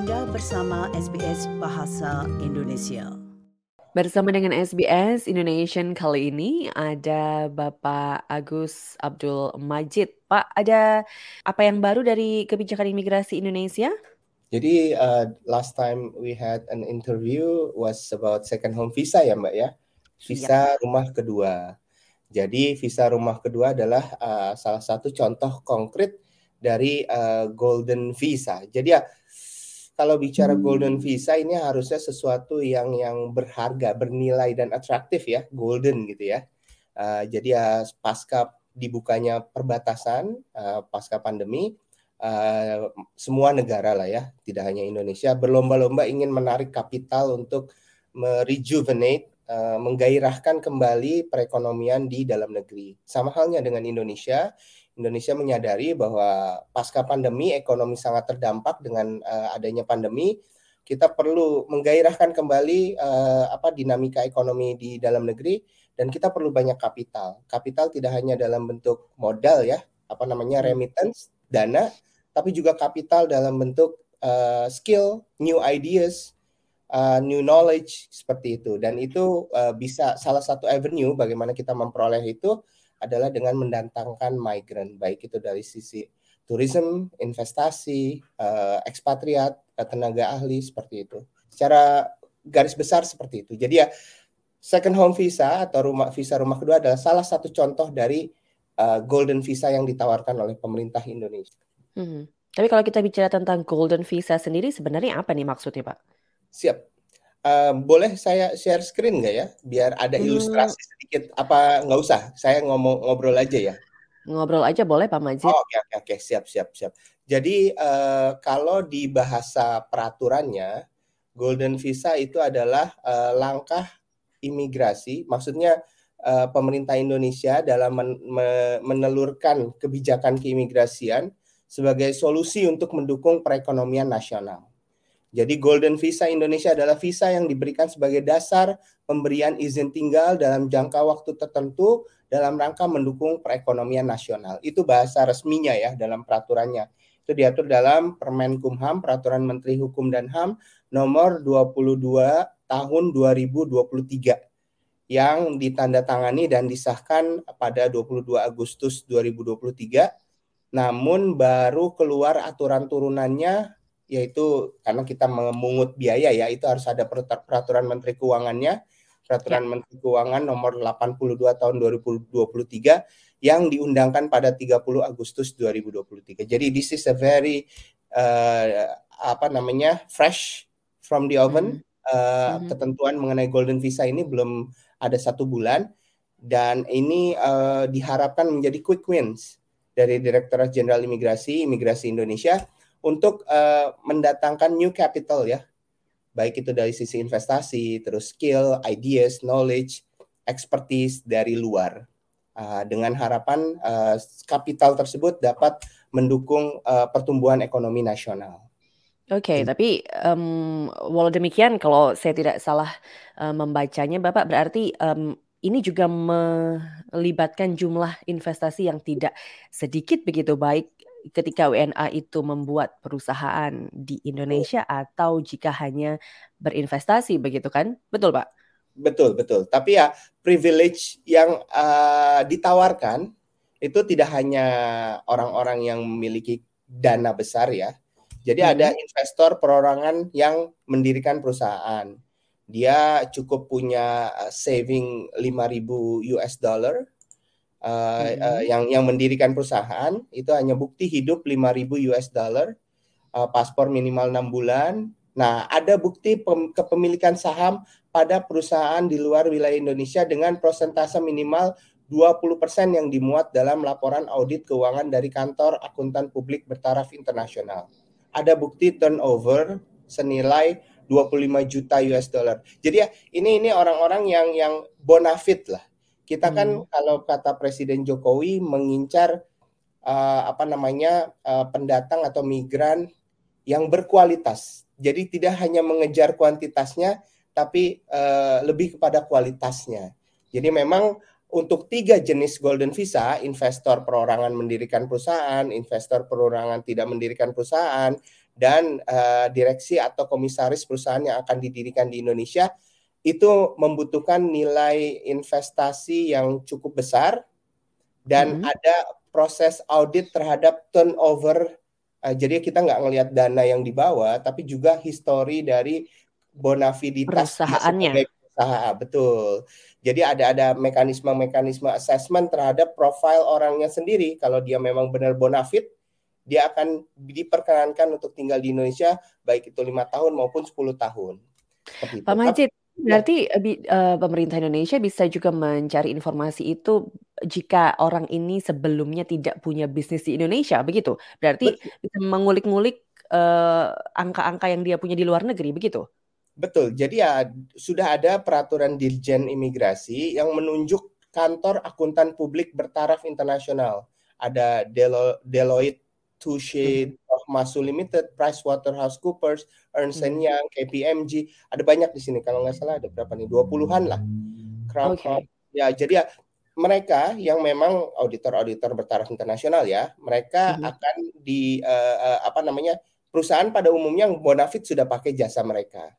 Anda bersama SBS Bahasa Indonesia. Bersama dengan SBS Indonesian kali ini ada Bapak Agus Abdul Majid. Pak, ada apa yang baru dari kebijakan imigrasi Indonesia? Jadi uh, last time we had an interview was about second home visa ya Mbak ya. Visa ya. rumah kedua. Jadi visa rumah kedua adalah uh, salah satu contoh konkret dari uh, golden visa. Jadi ya kalau bicara hmm. golden visa ini harusnya sesuatu yang yang berharga, bernilai dan atraktif ya, golden gitu ya. Uh, jadi ya pasca dibukanya perbatasan uh, pasca pandemi uh, semua negara lah ya, tidak hanya Indonesia berlomba-lomba ingin menarik kapital untuk merejuvenate uh, menggairahkan kembali perekonomian di dalam negeri. Sama halnya dengan Indonesia, Indonesia menyadari bahwa pasca pandemi ekonomi sangat terdampak dengan uh, adanya pandemi. Kita perlu menggairahkan kembali uh, apa dinamika ekonomi di dalam negeri dan kita perlu banyak kapital. Kapital tidak hanya dalam bentuk modal ya, apa namanya hmm. remittance, dana, tapi juga kapital dalam bentuk uh, skill, new ideas, uh, new knowledge seperti itu dan itu uh, bisa salah satu avenue bagaimana kita memperoleh itu adalah dengan mendatangkan migran baik itu dari sisi tourism, investasi, uh, ekspatriat, tenaga ahli seperti itu. Secara garis besar seperti itu. Jadi ya second home visa atau rumah visa rumah kedua adalah salah satu contoh dari uh, golden visa yang ditawarkan oleh pemerintah Indonesia. Hmm. Tapi kalau kita bicara tentang golden visa sendiri sebenarnya apa nih maksudnya Pak? Siap. Uh, boleh saya share screen nggak ya, biar ada hmm. ilustrasi hmm. sedikit? Apa nggak usah? Saya ngomong ngobrol aja ya. Ngobrol aja boleh Pak Majid. Oh, oke oke oke siap siap siap. Jadi uh, kalau di bahasa peraturannya, golden visa itu adalah uh, langkah imigrasi, maksudnya uh, pemerintah Indonesia dalam men menelurkan kebijakan keimigrasian sebagai solusi untuk mendukung perekonomian nasional. Jadi Golden Visa Indonesia adalah visa yang diberikan sebagai dasar pemberian izin tinggal dalam jangka waktu tertentu dalam rangka mendukung perekonomian nasional. Itu bahasa resminya ya dalam peraturannya. Itu diatur dalam Permen Kumham, Peraturan Menteri Hukum dan HAM nomor 22 tahun 2023 yang ditandatangani dan disahkan pada 22 Agustus 2023 namun baru keluar aturan turunannya yaitu karena kita memungut biaya ya itu harus ada peraturan Menteri Keuangannya peraturan ya. Menteri Keuangan nomor 82 tahun 2023 yang diundangkan pada 30 Agustus 2023. Jadi this is a very uh, apa namanya fresh from the oven. Mm -hmm. Uh, -hmm. Ketentuan mengenai golden visa ini belum ada satu bulan dan ini uh, diharapkan menjadi quick wins dari Direktorat Jenderal Imigrasi Imigrasi Indonesia untuk uh, mendatangkan new capital ya. Baik itu dari sisi investasi terus skill ideas knowledge expertise dari luar. Uh, dengan harapan uh, kapital tersebut dapat mendukung uh, pertumbuhan ekonomi nasional. Oke, okay, tapi um, walau demikian kalau saya tidak salah uh, membacanya, Bapak berarti um, ini juga melibatkan jumlah investasi yang tidak sedikit begitu baik ketika WNA itu membuat perusahaan di Indonesia atau jika hanya berinvestasi begitu kan? Betul, Pak? Betul, betul. Tapi ya privilege yang uh, ditawarkan itu tidak hanya orang-orang yang memiliki dana besar ya. Jadi hmm. ada investor perorangan yang mendirikan perusahaan. Dia cukup punya eh, saving 5000 US dollar uh, uh, yang yang mendirikan perusahaan itu hanya bukti hidup 5000 US dollar, uh, paspor minimal enam bulan. Nah, ada bukti pem, kepemilikan saham pada perusahaan di luar wilayah Indonesia dengan prosentase minimal 20% yang dimuat dalam laporan audit keuangan dari kantor akuntan publik bertaraf internasional. Ada bukti turnover senilai 25 juta US dollar. Jadi ya ini ini orang-orang yang yang bonafit lah kita kan hmm. kalau kata Presiden Jokowi mengincar uh, apa namanya uh, pendatang atau migran yang berkualitas. Jadi tidak hanya mengejar kuantitasnya, tapi uh, lebih kepada kualitasnya. Jadi memang untuk tiga jenis golden visa, investor perorangan mendirikan perusahaan, investor perorangan tidak mendirikan perusahaan, dan uh, direksi atau komisaris perusahaan yang akan didirikan di Indonesia itu membutuhkan nilai investasi yang cukup besar dan hmm. ada proses audit terhadap turnover. Uh, jadi kita nggak ngelihat dana yang dibawa, tapi juga histori dari bonafiditas perusahaannya. Usaha, betul. Jadi ada ada mekanisme-mekanisme assessment terhadap profil orangnya sendiri. Kalau dia memang benar bonafit, dia akan diperkenankan untuk tinggal di Indonesia baik itu lima tahun maupun 10 tahun. Pak Majid, berarti uh, pemerintah Indonesia bisa juga mencari informasi itu jika orang ini sebelumnya tidak punya bisnis di Indonesia, begitu? Berarti Betul. bisa mengulik-ngulik angka-angka uh, yang dia punya di luar negeri, begitu? Betul. Jadi ya sudah ada peraturan Dirjen Imigrasi yang menunjuk kantor akuntan publik bertaraf internasional. Ada Delo Deloitte Touche, of Masu Limited, PricewaterhouseCoopers, Ernst hmm. Young, KPMG, ada banyak di sini. Kalau nggak salah ada berapa nih? 20-an lah. Crown okay. Ya, jadi ya mereka yang memang auditor-auditor bertaraf internasional ya, mereka hmm. akan di uh, uh, apa namanya? perusahaan pada umumnya yang bonafit sudah pakai jasa mereka.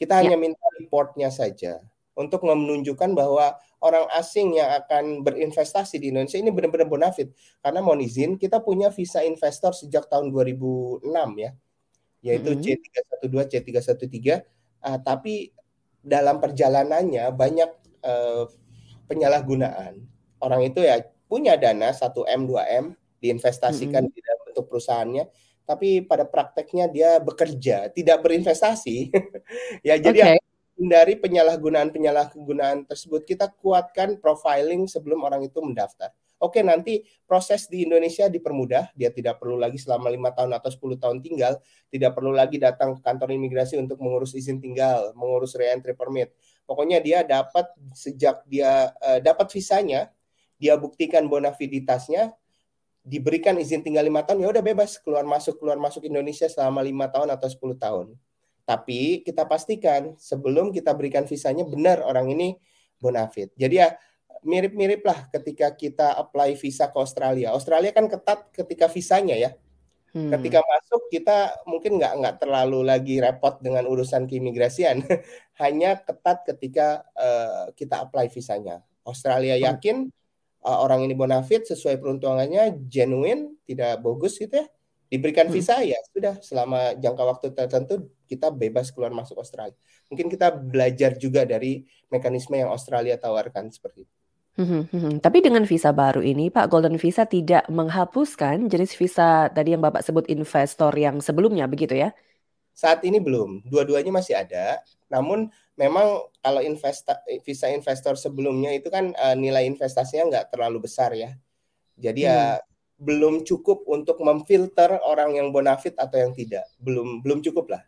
Kita ya. hanya minta reportnya saja untuk menunjukkan bahwa orang asing yang akan berinvestasi di Indonesia ini benar-benar bonafit. Karena mohon izin, kita punya visa investor sejak tahun 2006 ya, yaitu mm -hmm. C312, C313. Uh, tapi dalam perjalanannya banyak uh, penyalahgunaan. Orang itu ya punya dana 1M, 2M, diinvestasikan mm -hmm. di dalam bentuk perusahaannya, tapi pada prakteknya dia bekerja, tidak berinvestasi. ya jadi okay hindari penyalahgunaan-penyalahgunaan tersebut. Kita kuatkan profiling sebelum orang itu mendaftar. Oke, nanti proses di Indonesia dipermudah. Dia tidak perlu lagi selama lima tahun atau 10 tahun tinggal. Tidak perlu lagi datang ke kantor imigrasi untuk mengurus izin tinggal, mengurus re-entry permit. Pokoknya dia dapat sejak dia uh, dapat visanya, dia buktikan bonafiditasnya, diberikan izin tinggal lima tahun, ya udah bebas keluar masuk keluar masuk Indonesia selama lima tahun atau 10 tahun. Tapi kita pastikan sebelum kita berikan visanya benar orang ini bonafit. Jadi ya mirip-mirip lah ketika kita apply visa ke Australia. Australia kan ketat ketika visanya ya. Hmm. Ketika masuk kita mungkin nggak nggak terlalu lagi repot dengan urusan keimigrasian. Hanya ketat ketika uh, kita apply visanya. Australia hmm. yakin uh, orang ini bonafit sesuai peruntungannya genuine, tidak bogus gitu ya diberikan hmm. visa ya sudah selama jangka waktu tertentu kita bebas keluar masuk Australia. Mungkin kita belajar juga dari mekanisme yang Australia tawarkan seperti itu. Hmm, hmm, hmm. Tapi dengan visa baru ini, Pak Golden Visa tidak menghapuskan jenis visa tadi yang Bapak sebut investor yang sebelumnya, begitu ya? Saat ini belum, dua-duanya masih ada. Namun memang kalau investa, visa investor sebelumnya itu kan uh, nilai investasinya nggak terlalu besar ya. Jadi ya hmm. ya belum cukup untuk memfilter orang yang bonafit atau yang tidak. Belum belum cukup lah.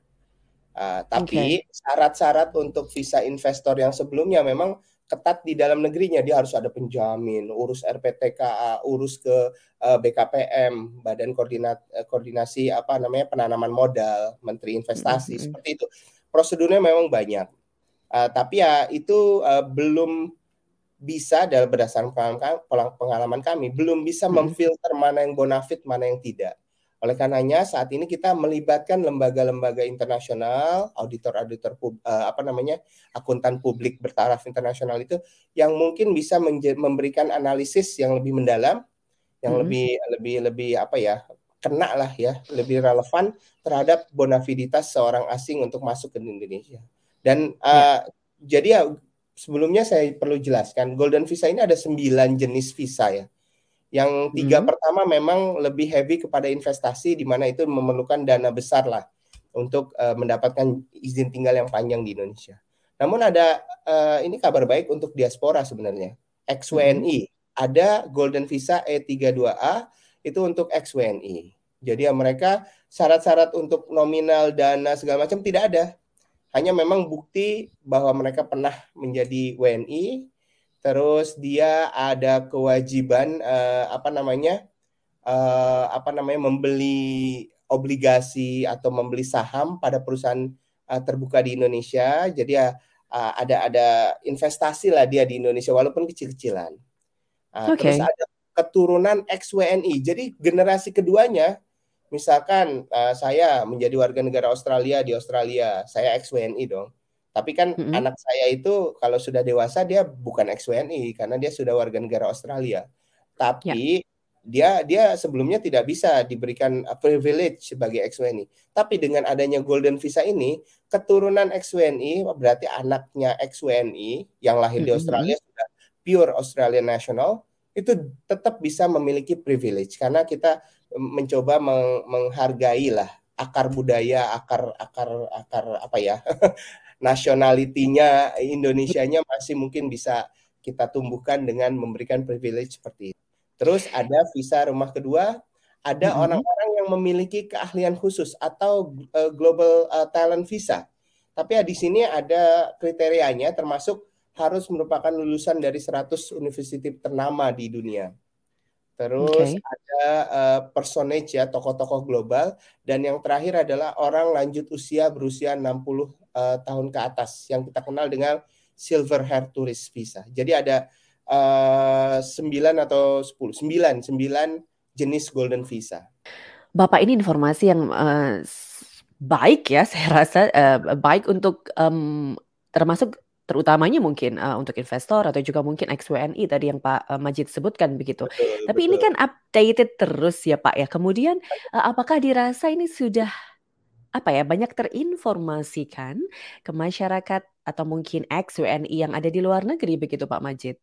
Uh, tapi syarat-syarat okay. untuk visa investor yang sebelumnya memang ketat di dalam negerinya. Dia harus ada penjamin, urus RPTKA, urus ke uh, ah, BKPM, Badan Koordinat uh, Koordinasi apa namanya penanaman modal, Menteri Investasi mm -hmm. seperti itu. Prosedurnya memang banyak. Uh, tapi ya itu uh, belum bisa dalam berdasarkan pengalaman kami belum bisa hmm. memfilter mana yang bonafit mana yang tidak. Oleh karenanya saat ini kita melibatkan lembaga-lembaga internasional, auditor-auditor uh, apa namanya akuntan publik bertaraf internasional itu yang mungkin bisa memberikan analisis yang lebih mendalam, yang hmm. lebih lebih lebih apa ya kena lah ya, lebih relevan terhadap bonafiditas seorang asing untuk masuk ke Indonesia. Dan uh, jadi ya sebelumnya saya perlu jelaskan, Golden Visa ini ada sembilan jenis visa ya. Yang tiga hmm. pertama memang lebih heavy kepada investasi, di mana itu memerlukan dana besar lah untuk uh, mendapatkan izin tinggal yang panjang di Indonesia. Namun ada uh, ini kabar baik untuk diaspora sebenarnya. XWNI hmm. ada Golden Visa E32A itu untuk XWNI. Jadi ya mereka syarat-syarat untuk nominal dana segala macam tidak ada hanya memang bukti bahwa mereka pernah menjadi WNI terus dia ada kewajiban uh, apa namanya uh, apa namanya membeli obligasi atau membeli saham pada perusahaan uh, terbuka di Indonesia. Jadi uh, ada ada investasi lah dia di Indonesia walaupun kecil-kecilan. Uh, okay. terus ada keturunan ex WNI jadi generasi keduanya misalkan uh, saya menjadi warga negara Australia di Australia, saya ex WNI dong. Tapi kan mm-hmm. anak saya itu kalau sudah dewasa dia bukan ex WNI karena dia sudah warga negara Australia. Tapi yeah. dia dia sebelumnya tidak bisa diberikan privilege sebagai ex WNI. Tapi dengan adanya golden visa ini, keturunan ex WNI berarti anaknya ex WNI yang lahir mm-hmm. di Australia sudah pure Australian national itu tetap bisa memiliki privilege karena kita mencoba meng menghargai lah akar budaya, akar akar akar apa ya? nasionalitinya Indonesianya masih mungkin bisa kita tumbuhkan dengan memberikan privilege seperti itu. Terus ada visa rumah kedua, ada mm-hmm. orang-orang yang memiliki keahlian khusus atau uh, global uh, talent visa. Tapi ya di sini ada kriterianya termasuk harus merupakan lulusan dari 100 universitas ternama di dunia. Terus okay. ada uh, personage ya tokoh-tokoh global dan yang terakhir adalah orang lanjut usia berusia 60 uh, eh, tahun ke atas yang kita kenal dengan silver hair tourist visa. Jadi ada uh, 9 atau 10, 9, 9 jenis golden visa. Bapak ini informasi yang uh, baik ya saya rasa uh, baik untuk um, termasuk terutamanya mungkin uh, untuk investor atau juga mungkin ex-WNI tadi yang Pak uh, Majid sebutkan begitu. Betul, Tapi betul. ini kan updated terus ya Pak ya. Kemudian uh, apakah dirasa ini sudah apa ya banyak terinformasikan ke masyarakat atau mungkin ex-WNI yang ada di luar negeri begitu Pak Majid?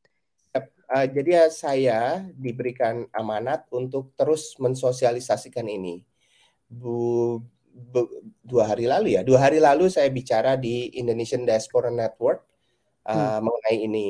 Uh, jadi ya saya diberikan amanat untuk terus mensosialisasikan ini. Bu, bu, dua hari lalu ya, dua hari lalu saya bicara di Indonesian Diaspora Network uh, hmm. mengenai ini.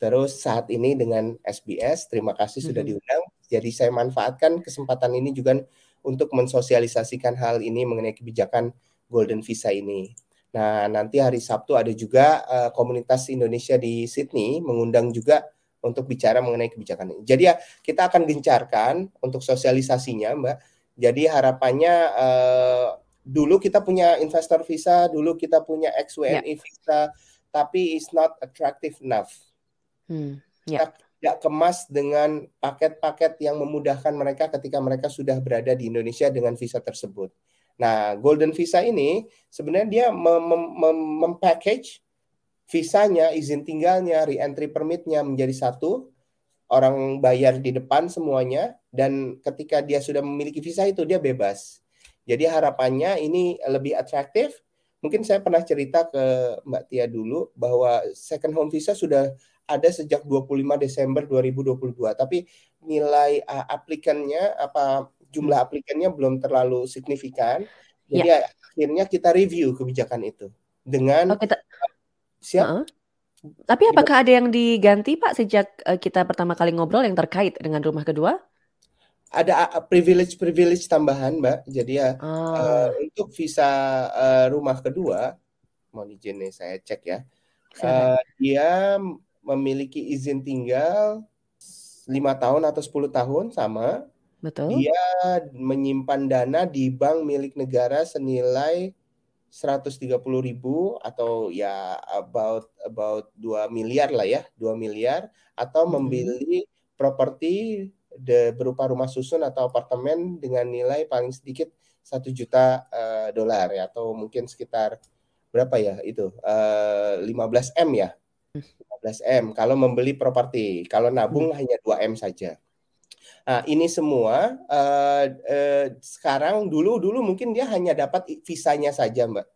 Terus saat ini dengan SBS, terima kasih hmm. sudah diundang. Jadi saya manfaatkan kesempatan ini juga untuk mensosialisasikan hal ini mengenai kebijakan Golden Visa ini. Nah, nanti hari Sabtu ada juga uh, komunitas Indonesia di Sydney mengundang juga untuk bicara mengenai kebijakan ini. Jadi ya kita akan gencarkan untuk sosialisasinya, Mbak. Jadi harapannya uh, dulu kita punya investor visa, dulu kita punya ex-WNI yeah. visa, tapi it's not attractive enough. Hmm, yeah. Tidak kemas dengan paket-paket yang memudahkan mereka ketika mereka sudah berada di Indonesia dengan visa tersebut. Nah, Golden Visa ini sebenarnya dia mem mem mempackage visanya, izin tinggalnya, re-entry permitnya menjadi satu, orang bayar di depan semuanya, dan ketika dia sudah memiliki visa itu dia bebas. Jadi harapannya ini lebih atraktif, mungkin saya pernah cerita ke Mbak Tia dulu bahwa second home visa sudah ada sejak 25 Desember 2022 tapi nilai uh, aplikannya apa jumlah hmm. aplikannya belum terlalu signifikan jadi ya. akhirnya kita review kebijakan itu dengan oh, kita... siap uh -uh. Tapi apakah ada yang diganti Pak sejak uh, kita pertama kali ngobrol yang terkait dengan rumah kedua? Ada privilege-privilege tambahan, Mbak. Jadi ya oh. uh, untuk visa uh, rumah kedua, mau izin nih saya cek ya. Uh, dia memiliki izin tinggal lima tahun atau 10 tahun sama. Betul. Dia menyimpan dana di bank milik negara senilai 130 ribu atau ya about about 2 miliar lah ya, 2 miliar atau hmm. membeli properti de, berupa rumah susun atau apartemen dengan nilai paling sedikit satu juta uh, dolar ya atau mungkin sekitar berapa ya itu uh, eh, 15 m ya 15 m kalau membeli properti kalau nabung hmm. hanya 2 m saja Nah, ini semua uh, uh, sekarang dulu dulu mungkin dia hanya dapat visanya saja, Mbak.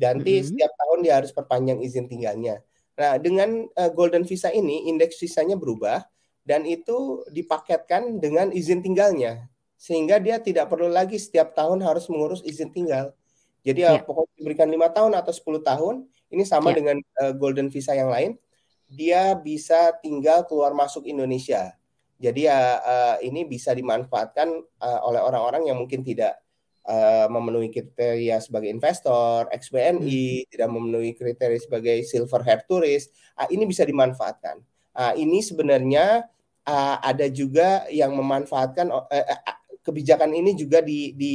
Nanti mm -hmm. setiap tahun dia harus perpanjang izin tinggalnya. Nah, dengan uh, Golden Visa ini indeks visanya berubah dan itu dipaketkan dengan izin tinggalnya sehingga dia tidak perlu lagi setiap tahun harus mengurus izin tinggal. Jadi ya, ya pokoknya diberikan lima tahun atau 10 tahun ini sama ya. dengan uh, golden visa yang lain dia bisa tinggal keluar masuk Indonesia. Jadi ya uh, ini bisa dimanfaatkan uh, oleh orang-orang yang mungkin tidak uh, memenuhi kriteria sebagai investor, XBNI, hmm. tidak memenuhi kriteria sebagai silver hair tourist. Uh, ini bisa dimanfaatkan. Uh, ini sebenarnya uh, ada juga yang memanfaatkan uh, uh, kebijakan ini juga di, di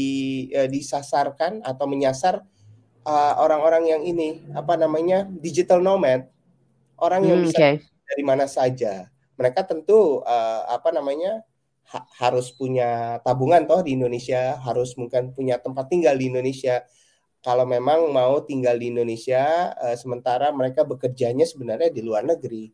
uh, disasarkan atau menyasar orang-orang uh, yang ini apa namanya digital nomad orang yang hmm, bisa okay. dari mana saja mereka tentu uh, apa namanya ha harus punya tabungan toh di Indonesia, harus mungkin punya tempat tinggal di Indonesia. Kalau memang mau tinggal di Indonesia, uh, sementara mereka bekerjanya sebenarnya di luar negeri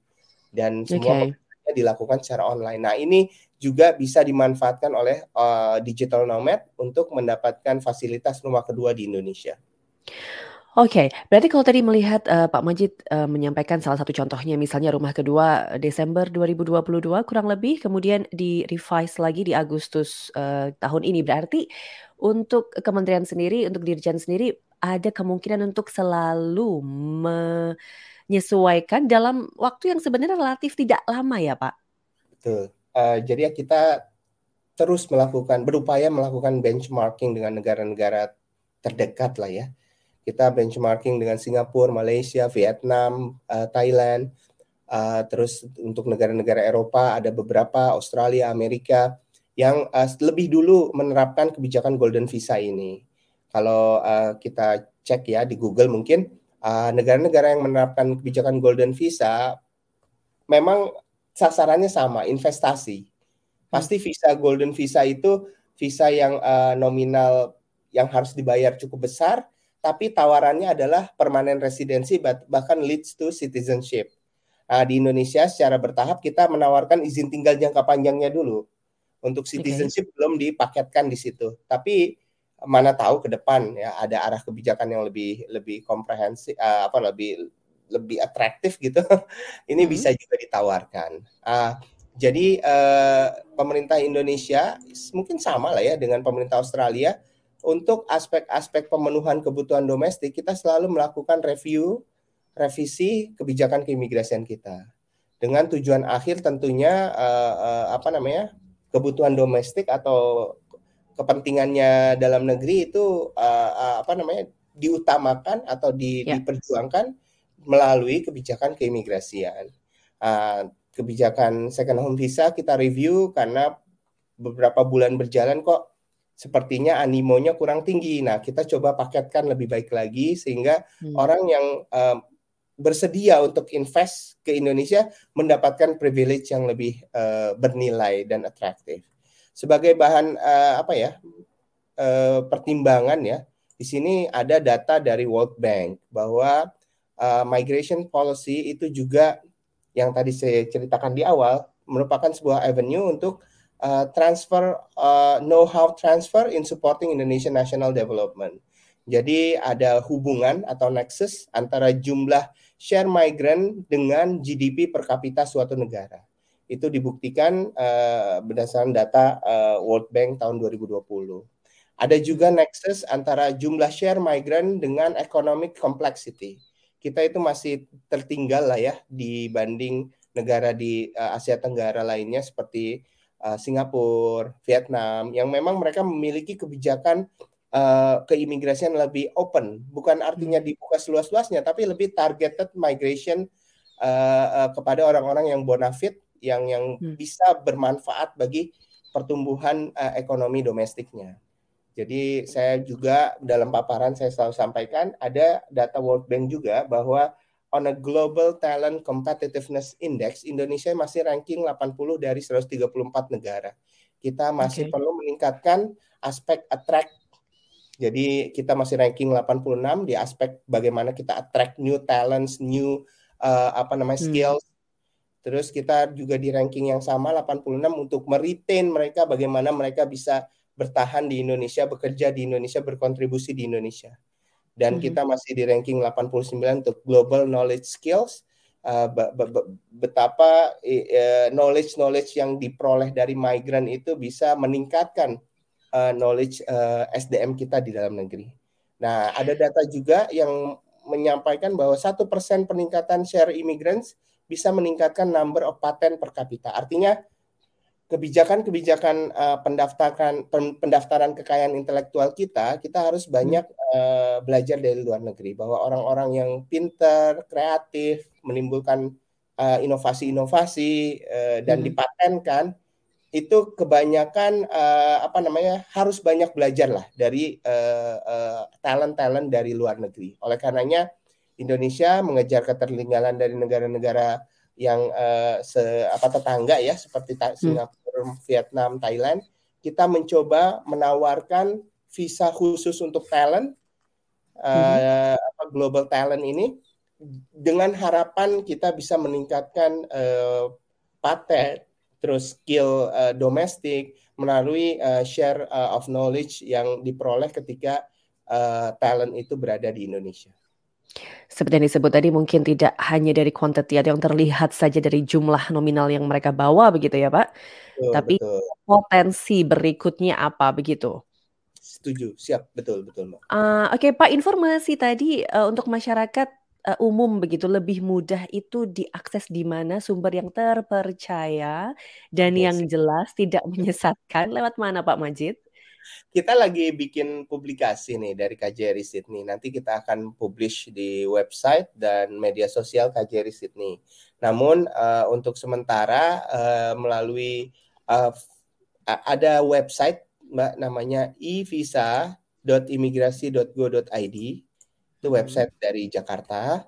dan semua okay. Dilakukan secara online. Nah ini juga bisa dimanfaatkan oleh uh, digital nomad untuk mendapatkan fasilitas rumah kedua di Indonesia. Oke, berarti kalau tadi melihat, uh, Pak Majid, uh, menyampaikan salah satu contohnya misalnya rumah kedua Desember 2022 kurang lebih, kemudian di-revise lagi di Agustus, uh, tahun ini. Berarti untuk kementerian sendiri, untuk Dirjen sendiri ada kemungkinan untuk selalu menyesuaikan dalam waktu yang sebenarnya relatif tidak lama ya, Pak? Betul. Uh, jadi ya kita terus melakukan berupaya melakukan benchmarking dengan negara-negara terdekat lah ya kita benchmarking dengan Singapura, Malaysia, Vietnam, uh, Thailand, uh, terus untuk negara-negara Eropa ada beberapa, Australia, Amerika yang uh, lebih dulu menerapkan kebijakan Golden Visa ini. Kalau uh, kita cek ya di Google mungkin negara-negara uh, yang menerapkan kebijakan Golden Visa memang sasarannya sama, investasi. Pasti visa Golden Visa itu visa yang uh, nominal yang harus dibayar cukup besar tapi tawarannya adalah permanen residensi bahkan leads to citizenship. Nah, di Indonesia secara bertahap kita menawarkan izin tinggal jangka panjangnya dulu. Untuk citizenship okay. belum dipaketkan di situ. Tapi mana tahu ke depan ya ada arah kebijakan yang lebih lebih komprehensif uh, apa lebih lebih atraktif gitu. Ini hmm. bisa juga ditawarkan. Uh, jadi uh, pemerintah Indonesia mungkin sama lah ya dengan pemerintah Australia untuk aspek-aspek pemenuhan kebutuhan domestik kita selalu melakukan review revisi kebijakan keimigrasian kita dengan tujuan akhir tentunya uh, uh, apa namanya kebutuhan domestik atau kepentingannya dalam negeri itu uh, uh, apa namanya diutamakan atau di, ya. diperjuangkan melalui kebijakan keimigrasian. Uh, kebijakan second home visa kita review karena beberapa bulan berjalan kok sepertinya animonya kurang tinggi. Nah, kita coba paketkan lebih baik lagi sehingga hmm. orang yang uh, bersedia untuk invest ke Indonesia mendapatkan privilege yang lebih uh, bernilai dan atraktif. Sebagai bahan uh, apa ya uh, pertimbangan ya, di sini ada data dari World Bank bahwa uh, migration policy itu juga yang tadi saya ceritakan di awal merupakan sebuah avenue untuk uh, transfer uh, know-how transfer in supporting Indonesian national development. Jadi ada hubungan atau nexus antara jumlah share migrant dengan GDP per kapita suatu negara. Itu dibuktikan uh, berdasarkan data uh, World Bank tahun 2020. Ada juga nexus antara jumlah share migrant dengan economic complexity. Kita itu masih tertinggal lah ya dibanding negara di uh, Asia Tenggara lainnya seperti uh, Singapura, Vietnam, yang memang mereka memiliki kebijakan uh, keimigrasian lebih open, bukan artinya hmm. dibuka seluas-luasnya, tapi lebih targeted migration uh, uh, kepada orang-orang yang bonafit, yang yang hmm. bisa bermanfaat bagi pertumbuhan uh, ekonomi domestiknya. Jadi saya juga dalam paparan saya selalu sampaikan ada data World Bank juga bahwa on a global talent competitiveness index Indonesia masih ranking 80 dari 134 negara. Kita masih okay. perlu meningkatkan aspek attract. Jadi kita masih ranking 86 di aspek bagaimana kita attract new talents, new uh, apa namanya hmm. skills. Terus kita juga di ranking yang sama 86 untuk meretain mereka bagaimana mereka bisa bertahan di Indonesia, bekerja di Indonesia, berkontribusi di Indonesia dan hmm. kita masih di ranking 89 untuk global knowledge skills uh, betapa uh, knowledge knowledge yang diperoleh dari migran itu bisa meningkatkan uh, knowledge uh, SDM kita di dalam negeri. Nah, ada data juga yang menyampaikan bahwa satu persen peningkatan share immigrants bisa meningkatkan number of patent per kapita. Artinya kebijakan-kebijakan uh, pendaftaran pendaftaran kekayaan intelektual kita, kita harus hmm. banyak uh, belajar dari luar negeri bahwa orang-orang yang pintar, kreatif, menimbulkan uh, inovasi-inovasi uh, dan hmm. dipatenkan itu kebanyakan uh, apa namanya harus banyak belajar lah dari uh, uh, talent-talent dari luar negeri. Oleh karenanya Indonesia mengejar ketertinggalan dari negara-negara yang uh, se apa tetangga ya seperti hmm. Singapura, Vietnam, Thailand, kita mencoba menawarkan visa khusus untuk talent uh, hmm. global talent ini dengan harapan kita bisa meningkatkan uh, patent terus skill uh, domestik melalui uh, share uh, of knowledge yang diperoleh ketika uh, talent itu berada di Indonesia. Seperti yang disebut tadi mungkin tidak hanya dari quantity atau yang terlihat saja dari jumlah nominal yang mereka bawa begitu ya Pak. Betul, Tapi betul. potensi berikutnya apa begitu? Setuju, siap, betul, betul Mbak. Uh, Oke okay, Pak, informasi tadi uh, untuk masyarakat uh, umum begitu lebih mudah itu diakses di mana sumber yang terpercaya dan yes. yang jelas tidak menyesatkan lewat mana Pak Majid? Kita lagi bikin publikasi nih dari KJRI Sydney. Nanti kita akan publish di website dan media sosial KJRI Sydney. Namun uh, untuk sementara uh, melalui uh, ada website Mbak namanya evisa.imigrasi.go.id. Itu hmm. website dari Jakarta.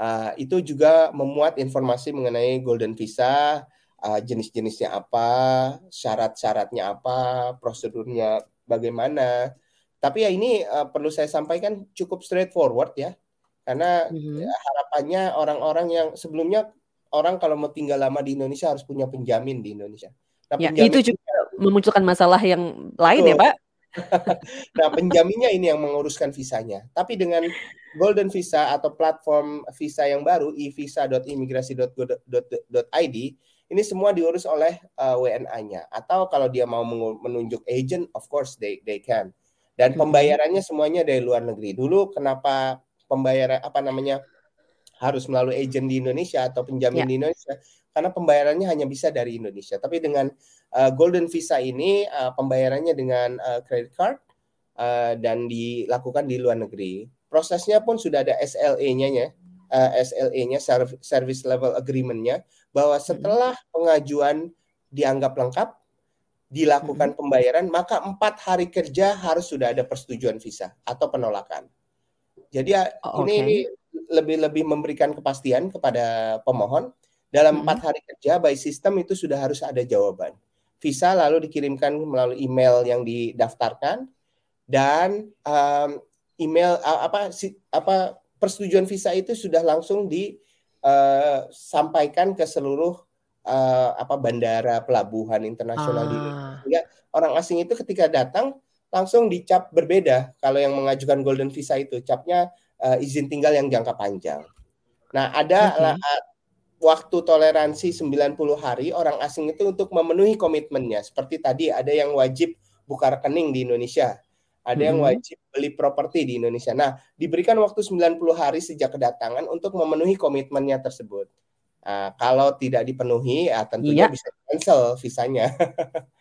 Uh, itu juga memuat informasi mengenai Golden Visa, uh, jenis-jenisnya apa, syarat-syaratnya apa, prosedurnya bagaimana. Tapi ya ini uh, perlu saya sampaikan cukup straightforward ya, karena mm-hmm. harapannya orang-orang yang sebelumnya orang kalau mau tinggal lama di Indonesia harus punya penjamin di Indonesia. Nah, ya, itu juga memunculkan masalah yang lain ya, Pak. nah, penjaminnya ini yang menguruskan visanya. Tapi dengan Golden Visa atau platform visa yang baru e-visa.imigrasi.go.id ini semua diurus oleh uh, WNA-nya atau kalau dia mau menunjuk agent of course they they can. Dan hmm. pembayarannya semuanya dari luar negeri. Dulu kenapa pembayaran apa namanya harus melalui agent di Indonesia atau penjamin yeah. di Indonesia? Karena pembayarannya hanya bisa dari Indonesia. Tapi dengan uh, golden visa ini uh, pembayarannya dengan uh, credit card uh, dan dilakukan di luar negeri prosesnya pun sudah ada SLA-nya ya uh, SLA-nya service level agreement-nya bahwa hmm. setelah pengajuan dianggap lengkap dilakukan hmm. pembayaran maka empat hari kerja harus sudah ada persetujuan visa atau penolakan. Jadi oh, ini lebih lebih memberikan kepastian kepada pemohon dalam hmm. empat hari kerja by sistem itu sudah harus ada jawaban. Visa lalu dikirimkan melalui email yang didaftarkan dan um, email apa si, apa persetujuan visa itu sudah langsung disampaikan eh, ke seluruh uh, apa bandara pelabuhan internasional ah. di Indonesia. orang asing itu ketika datang langsung dicap berbeda kalau yang mengajukan golden visa itu capnya uh, izin tinggal yang jangka panjang. Nah, ada okay. waktu toleransi 90 hari orang asing itu untuk memenuhi komitmennya. Seperti tadi ada yang wajib buka rekening di Indonesia ada yang hmm. wajib beli properti di Indonesia. Nah, diberikan waktu 90 hari sejak kedatangan untuk memenuhi komitmennya tersebut. Nah, kalau tidak dipenuhi, ya tentunya iya. bisa cancel visanya.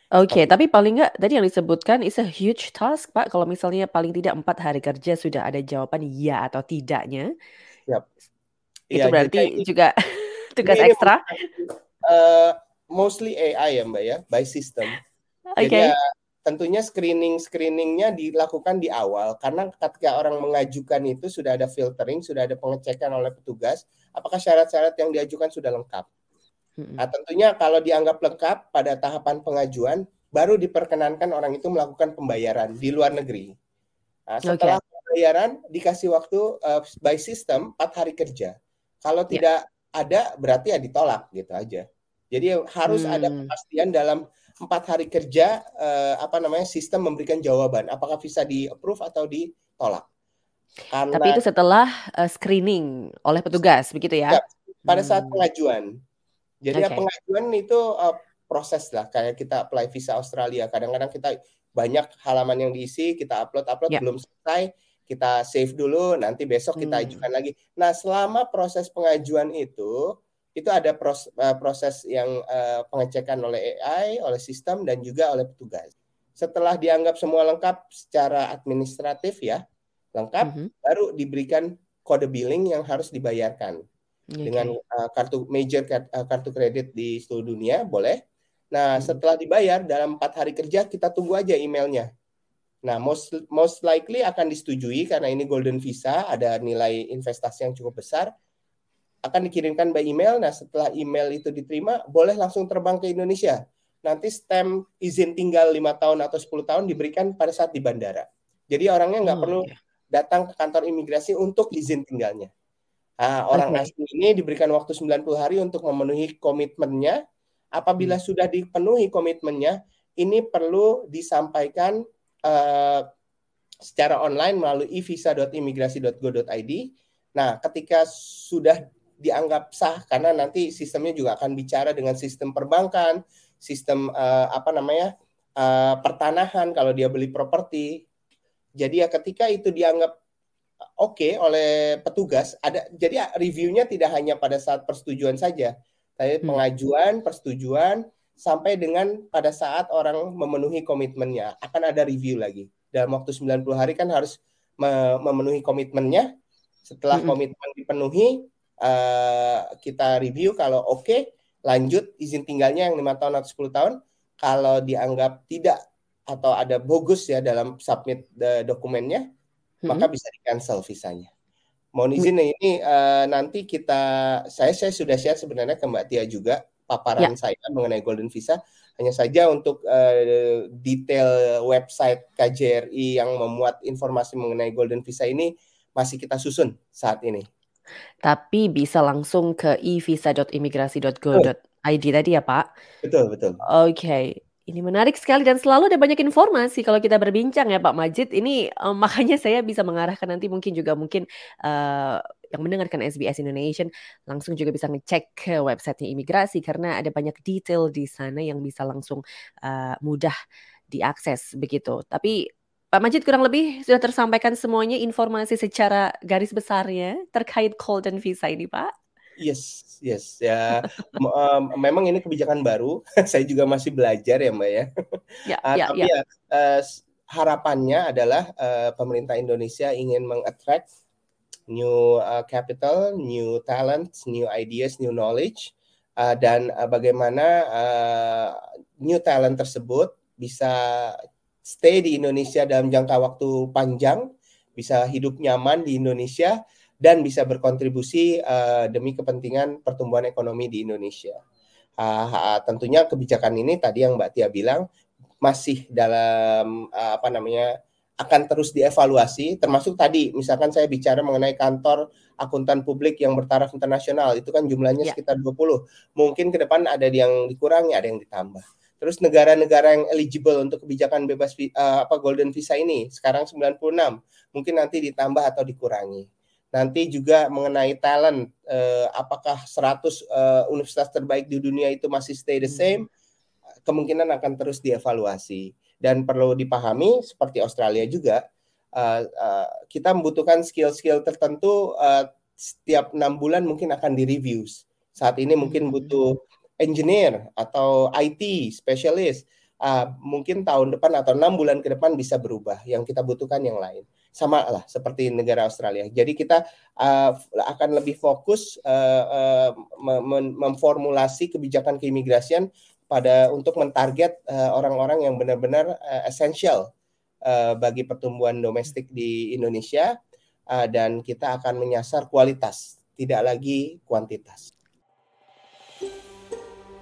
Oke, okay, tapi paling nggak tadi yang disebutkan is a huge task, Pak. Kalau misalnya paling tidak empat hari kerja sudah ada jawaban ya atau tidaknya, yep. itu ya, berarti jadi, juga tugas ini ekstra. Uh, mostly AI ya, Mbak ya, by system. Oke. Okay. Jadi tentunya screening screeningnya dilakukan di awal karena ketika orang mengajukan itu sudah ada filtering sudah ada pengecekan oleh petugas apakah syarat-syarat yang diajukan sudah lengkap nah tentunya kalau dianggap lengkap pada tahapan pengajuan baru diperkenankan orang itu melakukan pembayaran di luar negeri nah, setelah okay. pembayaran dikasih waktu uh, by system 4 hari kerja kalau yeah. tidak ada berarti ya ditolak gitu aja jadi harus hmm. ada kepastian dalam empat hari kerja uh, apa namanya sistem memberikan jawaban apakah bisa di approve atau ditolak. Karena, Tapi itu setelah uh, screening oleh petugas begitu ya? ya pada saat hmm. pengajuan. Jadi okay. pengajuan itu uh, proses lah kayak kita apply visa Australia. Kadang-kadang kita banyak halaman yang diisi, kita upload upload yeah. belum selesai, kita save dulu, nanti besok kita hmm. ajukan lagi. Nah selama proses pengajuan itu itu ada proses, uh, proses yang uh, pengecekan oleh AI, oleh sistem dan juga oleh petugas. Setelah dianggap semua lengkap secara administratif ya, lengkap, mm -hmm. baru diberikan kode billing yang harus dibayarkan okay. dengan uh, kartu major uh, kartu kredit di seluruh dunia boleh. Nah, mm -hmm. setelah dibayar dalam empat hari kerja kita tunggu aja emailnya. Nah, most most likely akan disetujui karena ini golden visa, ada nilai investasi yang cukup besar akan dikirimkan by email. Nah, setelah email itu diterima, boleh langsung terbang ke Indonesia. Nanti stem izin tinggal lima tahun atau 10 tahun diberikan pada saat di bandara. Jadi orangnya nggak Oh, perlu iya. datang ke kantor imigrasi untuk izin tinggalnya. Nah, orang Oke. asing ini diberikan waktu 90 hari untuk memenuhi komitmennya. Apabila Hmm. sudah dipenuhi komitmennya, ini perlu disampaikan eh, secara online melalui evisa.imigrasi.go.id. Nah, ketika sudah dianggap sah karena nanti sistemnya juga akan bicara dengan sistem perbankan, sistem eh, apa namanya? eh, pertanahan kalau dia beli properti. Jadi ya ketika itu dianggap oke oleh petugas, ada jadi reviewnya tidak hanya pada saat persetujuan saja, tapi Hmm. pengajuan, persetujuan sampai dengan pada saat orang memenuhi komitmennya akan ada review lagi. Dalam waktu 90 hari kan harus me- memenuhi komitmennya. Setelah Mm-mm. komitmen dipenuhi, eh, kita review kalau oke, lanjut izin tinggalnya yang lima tahun atau 10 tahun. Kalau dianggap tidak atau ada bogus ya dalam submit dokumennya, maka Mm-mm. bisa di cancel visanya. Mohon izin nih, ini eh, nanti kita saya saya sudah share sebenarnya ke Mbak Tia juga paparan saya mengenai Golden Visa. Hanya saja untuk eh, detail website KJRI yang memuat informasi mengenai Golden Visa ini masih kita susun saat ini. Tapi bisa langsung ke evisa.imigrasi.go.id tadi ya, Pak? Betul, betul. Oke, ini menarik sekali dan selalu ada banyak informasi kalau kita berbincang ya Pak Majid. Ini eh, makanya saya bisa mengarahkan nanti mungkin juga mungkin eh, yang mendengarkan SBS Indonesia langsung juga bisa ngecek ke websitenya imigrasi karena ada banyak detail di sana yang bisa langsung eh, mudah diakses begitu. Tapi Pak Majid kurang lebih sudah tersampaikan semuanya informasi secara garis besarnya terkait Golden Visa ini Pak. Yes, yes ya. Memang ini kebijakan baru. Saya juga masih belajar ya, Mbak ya. Ya, Ah, ya, tapi ya. ya eh, harapannya adalah eh, pemerintah Indonesia ingin mengattract new uh, capital, new talents, new ideas, new knowledge, uh, dan uh, bagaimana uh, new talent tersebut bisa stay di Indonesia dalam jangka waktu panjang, bisa hidup nyaman di Indonesia, dan bisa berkontribusi uh, demi kepentingan pertumbuhan ekonomi di Indonesia. Uh, uh, tentunya kebijakan ini tadi yang Mbak Tia bilang masih dalam uh, apa namanya akan terus dievaluasi termasuk tadi misalkan saya bicara mengenai kantor akuntan publik yang bertaraf internasional itu kan jumlahnya Ya. sekitar 20 mungkin ke depan ada yang dikurangi ada yang ditambah terus negara-negara yang eligible untuk kebijakan bebas eh, apa golden visa ini sekarang 96 mungkin nanti ditambah atau dikurangi nanti juga mengenai talent eh, apakah 100 eh, universitas terbaik di dunia itu masih stay the same kemungkinan akan terus dievaluasi dan perlu dipahami seperti Australia juga uh, uh, kita membutuhkan skill-skill tertentu uh, setiap enam bulan mungkin akan direview. Saat ini mungkin Hmm. butuh engineer atau IT specialist. Uh, mungkin tahun depan atau enam bulan ke depan bisa berubah. Yang kita butuhkan yang lain. Sama lah seperti negara Australia. Jadi kita uh, akan lebih fokus uh, uh, mem- mem- memformulasi kebijakan keimigrasian pada untuk mentarget uh, orang-orang yang benar-benar uh, esensial uh, bagi pertumbuhan domestik di Indonesia uh, dan kita akan menyasar kualitas, tidak lagi kuantitas.